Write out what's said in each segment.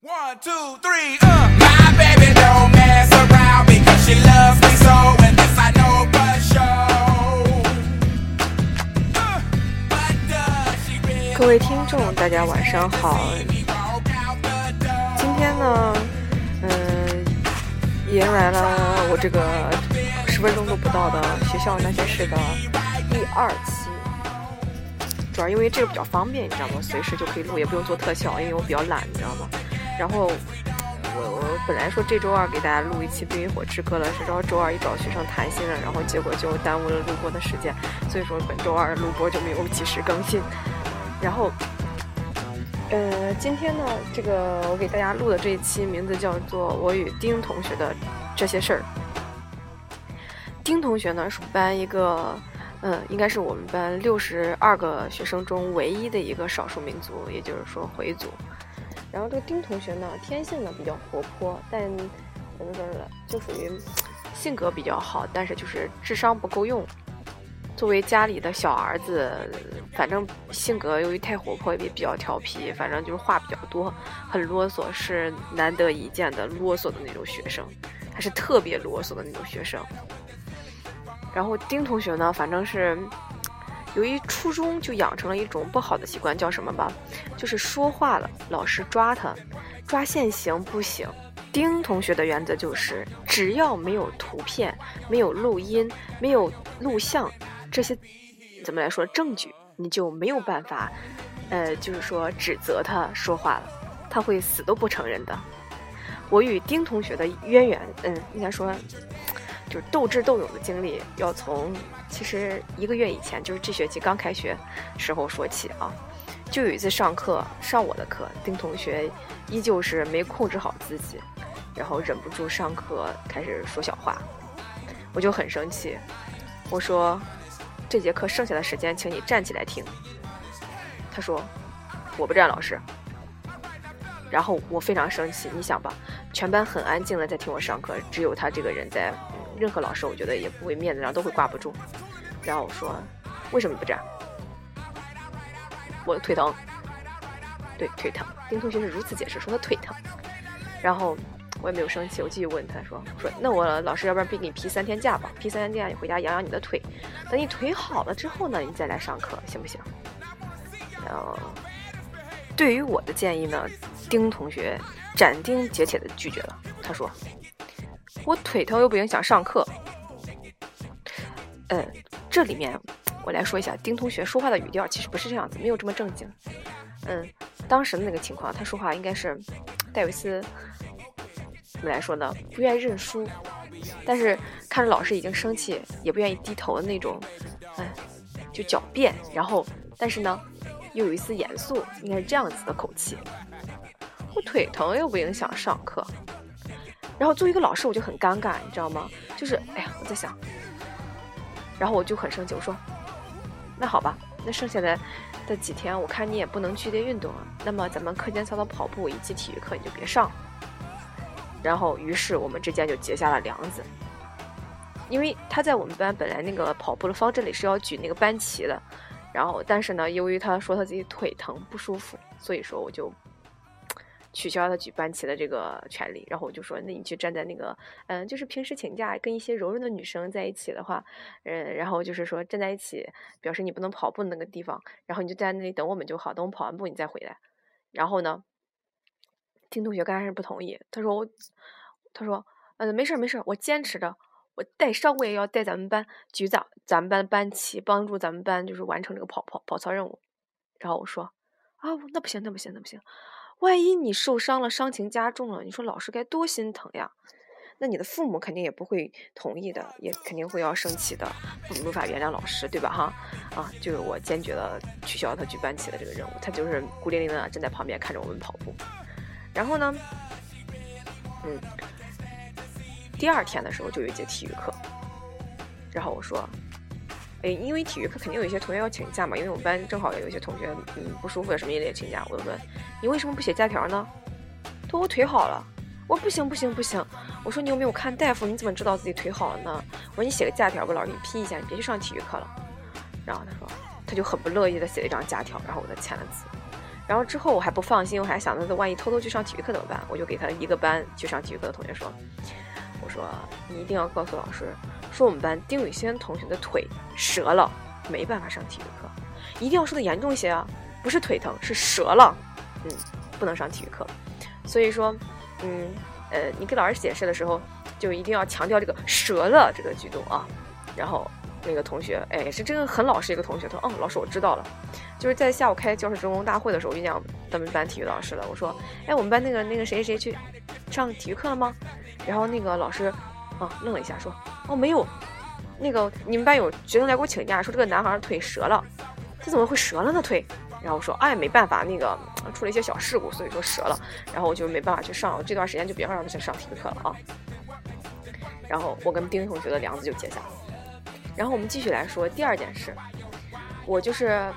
One, two, three, uh. My baby don't mess around because she loves me so, and this I know for sure. Uh, but does she really 各位听众，大家晚上好。walk out the door? 今天呢，嗯，迎来了我这个十分钟都不到的学校那些事的第二期。主要因为这个比较方便，你知道吗？随时就可以录，也不用做特效，因为我比较懒，你知道吗？然后我我本来说这周二给大家录一期《冰与火之歌》的，谁知道周二一找学生谈心了，然后结果就耽误了录播的时间，所以说本周二录播就没有及时更新。然后呃，今天呢，这个我给大家录的这一期名字叫做《我与丁同学的这些事儿》。丁同学呢是我们班一个，嗯，应该是我们班六十二个学生中唯一的一个少数民族，也就是说回族。然后这个丁同学呢，天性呢比较活泼，但怎么说呢，就属于性格比较好，但是就是智商不够用。作为家里的小儿子，反正性格由于太活泼，也比较调皮，反正就是话比较多，很啰嗦，是难得一见的啰嗦的那种学生，还是特别啰嗦的那种学生。然后丁同学呢，反正是由于初中就养成了一种不好的习惯，叫什么吧？就是说话了，老师抓他，抓现行不行。丁同学的原则就是，只要没有图片、没有录音、没有录像这些怎么来说证据，你就没有办法，呃，就是说指责他说话了，他会死都不承认的。我与丁同学的渊源，嗯，应该说就是斗智斗勇的经历，要从其实一个月以前，就是这学期刚开学时候说起啊。就有一次上课，上我的课，丁同学依旧是没控制好自己，然后忍不住上课开始说小话，我就很生气，我说这节课剩下的时间，请你站起来听。他说我不站，老师。然后我非常生气，你想吧，全班很安静的在听我上课，只有他这个人在，任何老师我觉得也不会面子上都会挂不住。然后我说为什么不站？我的腿疼。对，腿疼。丁同学是如此解释，说他腿疼。然后我也没有生气，我继续问他说：“说那我老师要不然给你批三天假吧？批三天假，你回家养养你的腿，等你腿好了之后呢，你再来上课，行不行？”然后对于我的建议呢，丁同学斩钉截铁的拒绝了。他说：“我腿疼又不影响上课。”呃，这里面我来说一下，丁同学说话的语调其实不是这样子，没有这么正经。嗯，当时的那个情况，他说话应该是带有一丝怎么来说呢，不愿意认输，但是看着老师已经生气，也不愿意低头的那种，哎，就狡辩，然后但是呢，又有一丝严肃，应该是这样子的口气。我腿疼又不影响上课，然后作为一个老师，我就很尴尬，你知道吗？就是哎呀，我在想，然后我就很生气，我说，那好吧，那剩下的的几天，我看你也不能剧烈运动了，那么咱们课间操的跑步以及体育课你就别上。然后，于是我们之间就结下了梁子，因为他在我们班本来那个跑步的方阵里是要举那个班旗的，然后但是呢，由于他说他自己腿疼不舒服，所以说我就取消他举班旗的这个权利。然后我就说，那你去站在那个，嗯，就是平时请假跟一些柔弱的女生在一起的话，嗯，然后就是说站在一起，表示你不能跑步那个地方，然后你就在那里等我们就好，等我跑完步你再回来。然后呢，丁同学刚开始不同意，他说我，他说，嗯，没事儿没事儿，我坚持着，我带伤我也要带咱们班举咱咱们班班旗，帮助咱们班就是完成这个跑跑跑操任务。然后我说，啊，那不行那不行那不行，万一你受伤了，伤情加重了，你说老师该多心疼呀。那你的父母肯定也不会同意的，也肯定会要生气的，无法原谅老师，对吧？哈，啊，就是我坚决的取消他举班旗的这个任务，他就是孤零零的站在旁边看着我们跑步。然后呢，嗯，第二天的时候就有一节体育课，然后我说，哎，因为体育课肯定有一些同学要请假嘛，因为我们班正好有一些同学嗯不舒服什么也得请假，我就问你为什么不写假条呢？他说我腿好了。我说不行不行不行，我说你有没有看大夫？你怎么知道自己腿好了呢？我说你写个假条，我老师给你批一下，你别去上体育课了。然后他说，他就很不乐意的写了一张假条，然后我再签了字。然后之后我还不放心，我还想着万一偷偷去上体育课怎么办？我就给他一个班去上体育课的同学说，我说你一定要告诉老师，说我们班丁宇轩同学的腿折了，没办法上体育课，一定要说的严重一些啊，不是腿疼，是折了，嗯，不能上体育课。所以说，嗯，呃，你给老师解释的时候，就一定要强调这个折了这个举动啊。然后那个同学，哎，是真的很老实一个同学，他说，嗯，老师我知道了。就是在下午开教师职工大会的时候，我就讲咱们班体育老师了，我说，哎，我们班那个那个谁谁去上体育课了吗？然后那个老师啊愣了一下，说，哦，没有。那个你们班有学生来给我请假，说这个男孩腿折了，他怎么会折了呢腿？然后我说，哎，没办法，那个出了一些小事故，所以说折了。然后我就没办法去上，这段时间就别让他去上体育课了啊。然后我跟丁同学的梁子就结下了。然后我们继续来说第二件事，我就是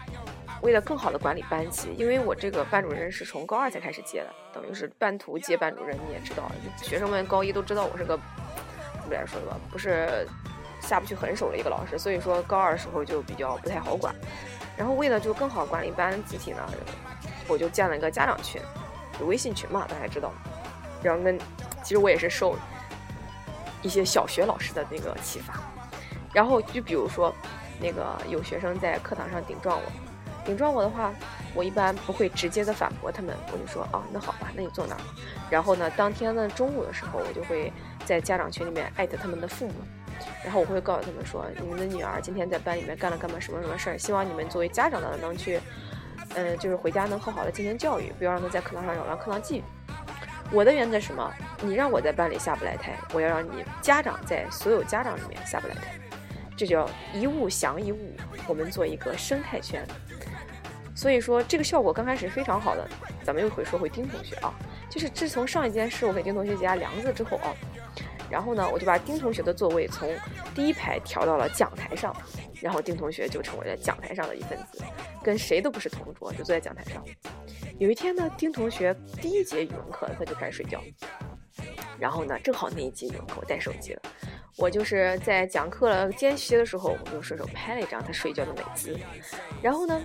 为了更好的管理班级，因为我这个班主任是从高二才开始接的，等于是半途接班主任。你也知道，学生们高一都知道我是个怎么来说的吧，不是下不去狠手的一个老师，所以说高二的时候就比较不太好管。然后为了就更好管理班集体呢，我就建了一个家长群，就微信群嘛，大家知道。然后跟其实我也是受一些小学老师的那个启发。然后就比如说，那个有学生在课堂上顶撞我，顶撞我的话，我一般不会直接的反驳他们，我就说啊，那好吧，那你坐那儿。然后呢，当天的中午的时候，我就会在家长群里面艾特他们的父母，然后我会告诉他们说，你们的女儿今天在班里面干了干嘛什么什么事儿，希望你们作为家长的能去，嗯，就是回家能好好的进行教育，不要让她在课堂上扰乱课堂纪律。我的原则是什么？你让我在班里下不来台，我要让你家长在所有家长里面下不来台。这叫一物降一物，我们做一个生态圈。所以说这个效果刚开始非常好的。咱们又会说回丁同学啊，就是自从上一件事我给丁同学结下梁子之后啊，然后呢我就把丁同学的座位从第一排调到了讲台上，然后丁同学就成为了讲台上的一份子，跟谁都不是同桌，就坐在讲台上。有一天呢，丁同学第一节语文课他就开始睡觉，然后呢正好那一节语文课我带手机了。我就是在讲课间隙的时候，我就顺手拍了一张他睡觉的美姿，然后呢，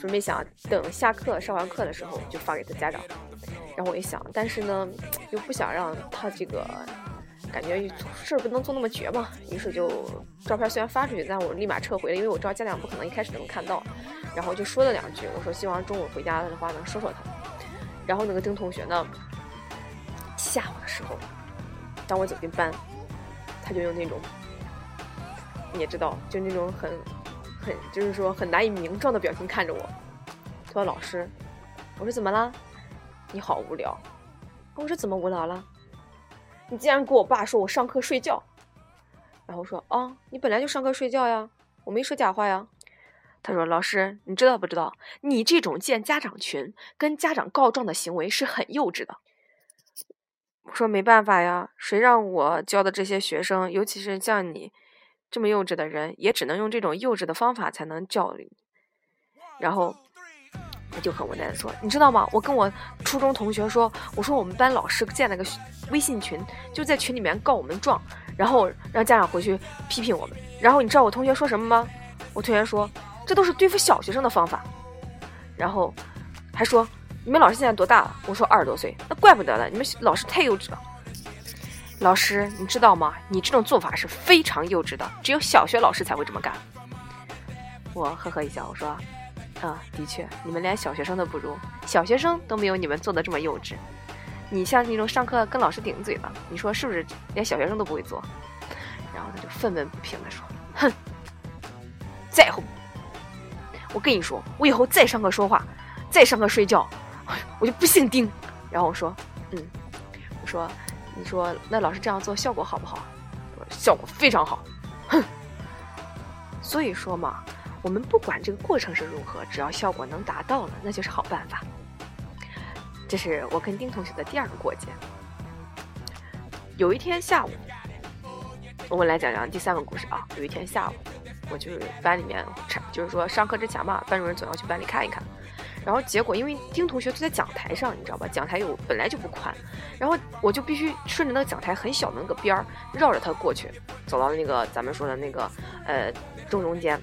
准备想等下课上完课的时候就发给他家长。然后我一想，但是呢，又不想让他这个感觉事儿不能做那么绝嘛，于是就照片虽然发出去，但我立马撤回了，因为我知道家长不可能一开始就能看到。然后就说了两句，我说希望中午回家的话能说说他。然后那个丁同学呢，下午的时候，当我走进班。他就用那种，你也知道，就那种很、很，就是说很难以名状的表情看着我。他说：“老师，我说怎么了？你好无聊。我说怎么无聊了？你竟然跟我爸说我上课睡觉。然后说啊，你本来就上课睡觉呀，我没说假话呀。他说：老师，你知道不知道，你这种建家长群、跟家长告状的行为是很幼稚的。”我说没办法呀，谁让我教的这些学生，尤其是像你这么幼稚的人，也只能用这种幼稚的方法才能教育。然后他就很无奈的说：“你知道吗？我跟我初中同学说，我说我们班老师建了个微信群，就在群里面告我们状，然后让家长回去批评我们。然后你知道我同学说什么吗？我同学说这都是对付小学生的方法，然后还说。”你们老师现在多大了？我说二十多岁，那怪不得了。你们老师太幼稚了。老师，你知道吗？你这种做法是非常幼稚的，只有小学老师才会这么干。我呵呵一笑，我说：“啊，的确，你们连小学生都不如，小学生都没有你们做的这么幼稚。你像那种上课跟老师顶嘴的，你说是不是？连小学生都不会做。”然后他就愤愤不平地说：“哼，再后，我跟你说，我以后再上课说话，再上课睡觉。”我就不姓丁，然后我说，嗯，我说，你说那老师这样做效果好不好？效果非常好，哼。所以说嘛，我们不管这个过程是如何，只要效果能达到了，那就是好办法。这是我跟丁同学的第二个过节。有一天下午，我们来讲讲第三个故事啊。有一天下午，我就是班里面，就是说上课之前嘛，班主任总要去班里看一看。然后结果，因为丁同学坐在讲台上，你知道吧？讲台有本来就不宽，然后我就必须顺着那个讲台很小的那个边儿，绕着他过去，走到那个咱们说的那个呃正中间。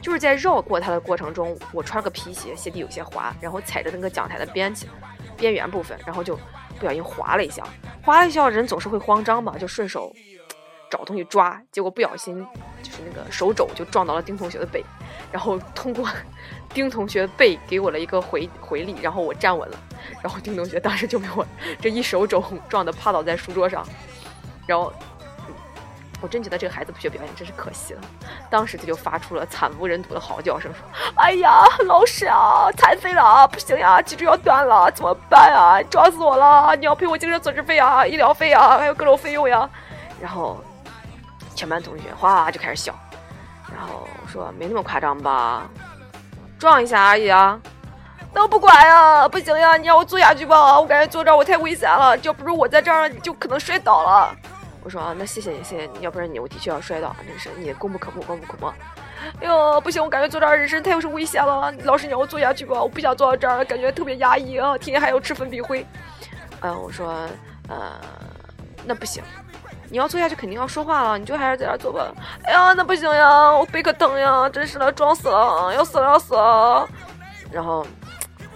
就是在绕过他的过程中，我穿个皮鞋，鞋底有些滑，然后踩着那个讲台的边起边缘部分，然后就不小心滑了一下，滑了一下，人总是会慌张嘛，就顺手找东西抓，结果不小心就是那个手肘就撞到了丁同学的背，然后通过 丁同学背给我了一个回回力，然后我站稳了，然后丁同学当时就被我这一手肘撞得趴倒在书桌上，然后。我真觉得这个孩子不学表演真是可惜了，当时他就发出了惨不忍睹的嚎叫声，说：“哎呀，老师啊，残废了啊，不行呀，脊椎要断了，怎么办啊？撞死我了！你要赔我精神损失费啊，医疗费啊，还有各种费用呀。”然后全班同学哗就开始笑，然后说：“没那么夸张吧，撞一下而已啊。”那我不管呀，不行呀，你让我坐下去吧，我感觉坐这儿我太危险了，要不是我在这儿，就可能摔倒了。我说啊，那谢谢你，谢谢你，要不然你我的确要摔倒，真是你功不可没，功不可没。哎呦，不行，我感觉坐这儿人生太有危险了。老师，你让我坐下去吧，我不想坐到这儿，感觉特别压抑啊，天天还要吃粉笔灰。嗯，我说，呃，那不行，你要坐下去肯定要说话了，你就还是在这坐吧。哎呀，那不行呀，我背可疼呀，真是的，撞死了，要死了，要死了。然后，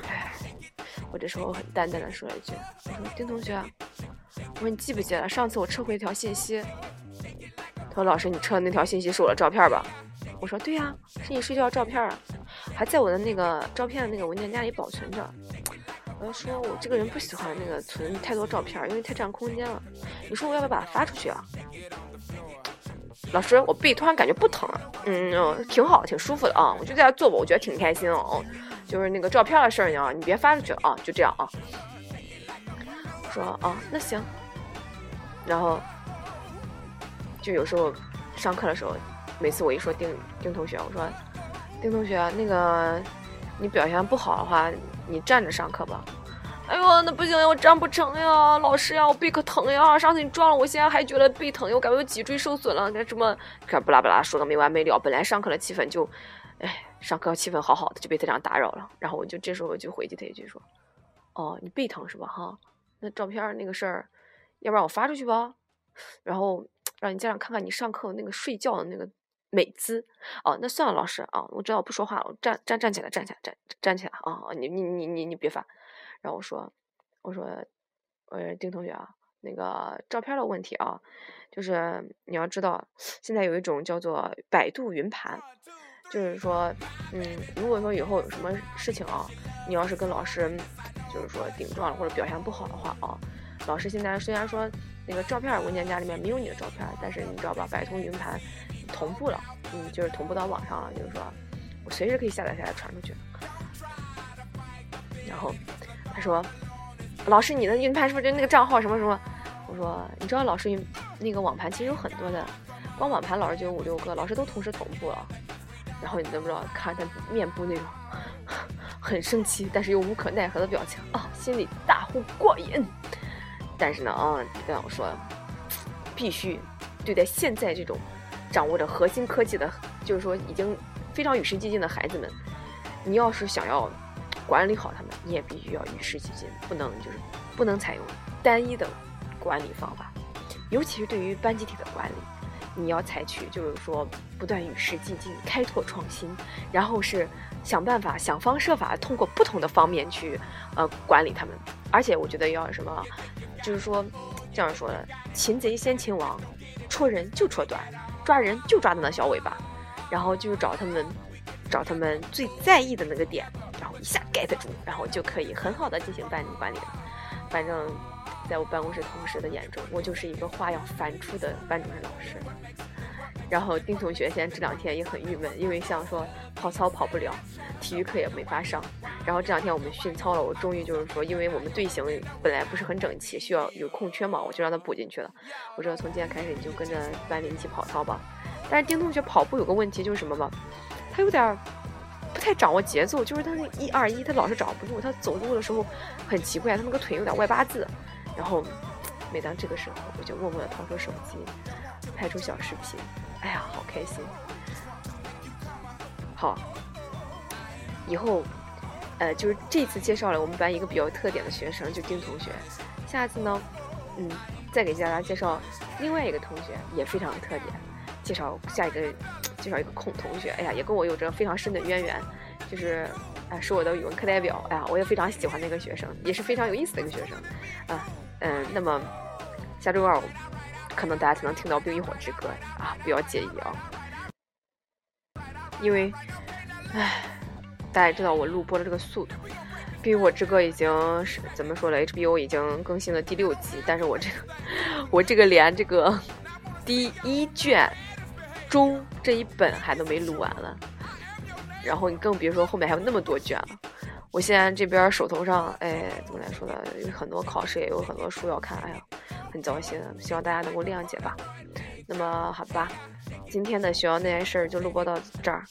唉，我这时候很淡淡的说了一句，我说丁同学。我说你记不记得上次我撤回一条信息？他说老师，你撤的那条信息是我的照片吧？我说对呀，是你睡觉照片啊，还在我的那个照片的那个文件夹里保存着。我就说我这个人不喜欢那个存太多照片，因为太占空间了。你说我要不要把它发出去啊？老师，我背突然感觉不疼了，嗯，挺好，挺舒服的啊，我就在这坐吧，我觉得挺开心哦。就是那个照片的事儿呢，你别发出去啊，就这样啊。说哦，那行。然后就有时候上课的时候，每次我一说丁丁同学，我说丁同学，那个你表现不好的话，你站着上课吧。哎呦，那不行呀，我站不成呀，老师呀，我背可疼呀。上次你撞了我，现在还觉得背疼，我感觉我脊椎受损了。那这么，开始不拉不拉说个没完没了。本来上课的气氛就，哎，上课气氛好好的，就被他这样打扰了。然后我就这时候就回击他一句说，哦，你背疼是吧？哈。那照片那个事儿，要不然我发出去吧，然后让你家长看看你上课那个睡觉的那个美姿。哦，那算了，老师啊，我知道我不说话了，我站站站起来，站起来，站站起来啊！你你你你你别发。然后我说，我说，呃，丁同学啊，那个照片的问题啊，就是你要知道，现在有一种叫做百度云盘，就是说，嗯，如果说以后有什么事情啊，你要是跟老师。就是说顶撞了或者表现不好的话啊，老师现在虽然说那个照片文件夹里面没有你的照片，但是你知道吧，百度云盘同步了，嗯，就是同步到网上了，就是说我随时可以下载下来传出去。然后他说，老师你的云盘是不是就那个账号什么什么？我说你知道老师云那个网盘其实有很多的，光网盘老师就有五六个，老师都同时同步了。然后你知不知道看他面部那种？很生气，但是又无可奈何的表情啊，心里大呼过瘾。但是呢，啊，跟我说，必须对待现在这种掌握着核心科技的，就是说已经非常与时俱进的孩子们，你要是想要管理好他们，你也必须要与时俱进，不能就是不能采用单一的管理方法，尤其是对于班集体的管理。你要采取，就是说不断与时俱进、开拓创新，然后是想办法、想方设法，通过不同的方面去呃管理他们。而且我觉得要什么，就是说这样说的：擒贼先擒王，戳人就戳短，抓人就抓的那小尾巴，然后就是找他们，找他们最在意的那个点，然后一下 get 住，然后就可以很好的进行班级管理了。反正。在我办公室同事的眼中，我就是一个花样繁出的班主任老师。然后丁同学现在这两天也很郁闷，因为像说跑操跑不了，体育课也没法上。然后这两天我们训操了，我终于就是说，因为我们队形本来不是很整齐，需要有空缺嘛，我就让他补进去了。我说从今天开始你就跟着班里一起跑操吧。但是丁同学跑步有个问题就是什么吧，他有点不太掌握节奏，就是他那一二一他老是掌握不住，他走路的时候很奇怪，他那个腿有点外八字。然后，每当这个时候，我就默默地掏出手机，拍出小视频。哎呀，好开心！好，以后，呃，就是这次介绍了我们班一个比较特点的学生，就丁同学。下次呢，嗯，再给大家介绍另外一个同学，也非常有特点。介绍下一个介绍一个孔同学，哎呀，也跟我有着非常深的渊源，就是啊，是我的语文课代表，哎呀，我也非常喜欢那个学生，也是非常有意思的一个学生，啊，嗯，那么下周二可能大家才能听到《冰与火之歌》啊，不要介意啊，因为，唉，大家知道我录播的这个速度。《冰与火之歌》已经是怎么说了？HBO 已经更新了第六集，但是我这个，我这个连这个第一卷中这一本还都没录完了，然后你更别说后面还有那么多卷了。我现在这边手头上，哎，怎么来说呢？有很多考试，也有很多书要看，哎呀，很糟心。希望大家能够谅解吧。那么好吧，今天的学校那件事儿就录播到这儿。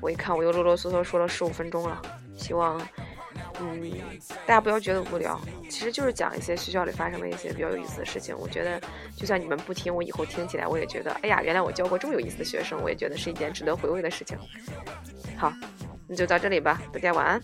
我一看，我又啰啰嗦嗦说了十五分钟了，希望。嗯，大家不要觉得无聊，其实就是讲一些学校里发生的一些比较有意思的事情。我觉得，就算你们不听，我以后听起来，我也觉得，哎呀，原来我教过这么有意思的学生，我也觉得是一件值得回味的事情。好，那就到这里吧，大家晚安。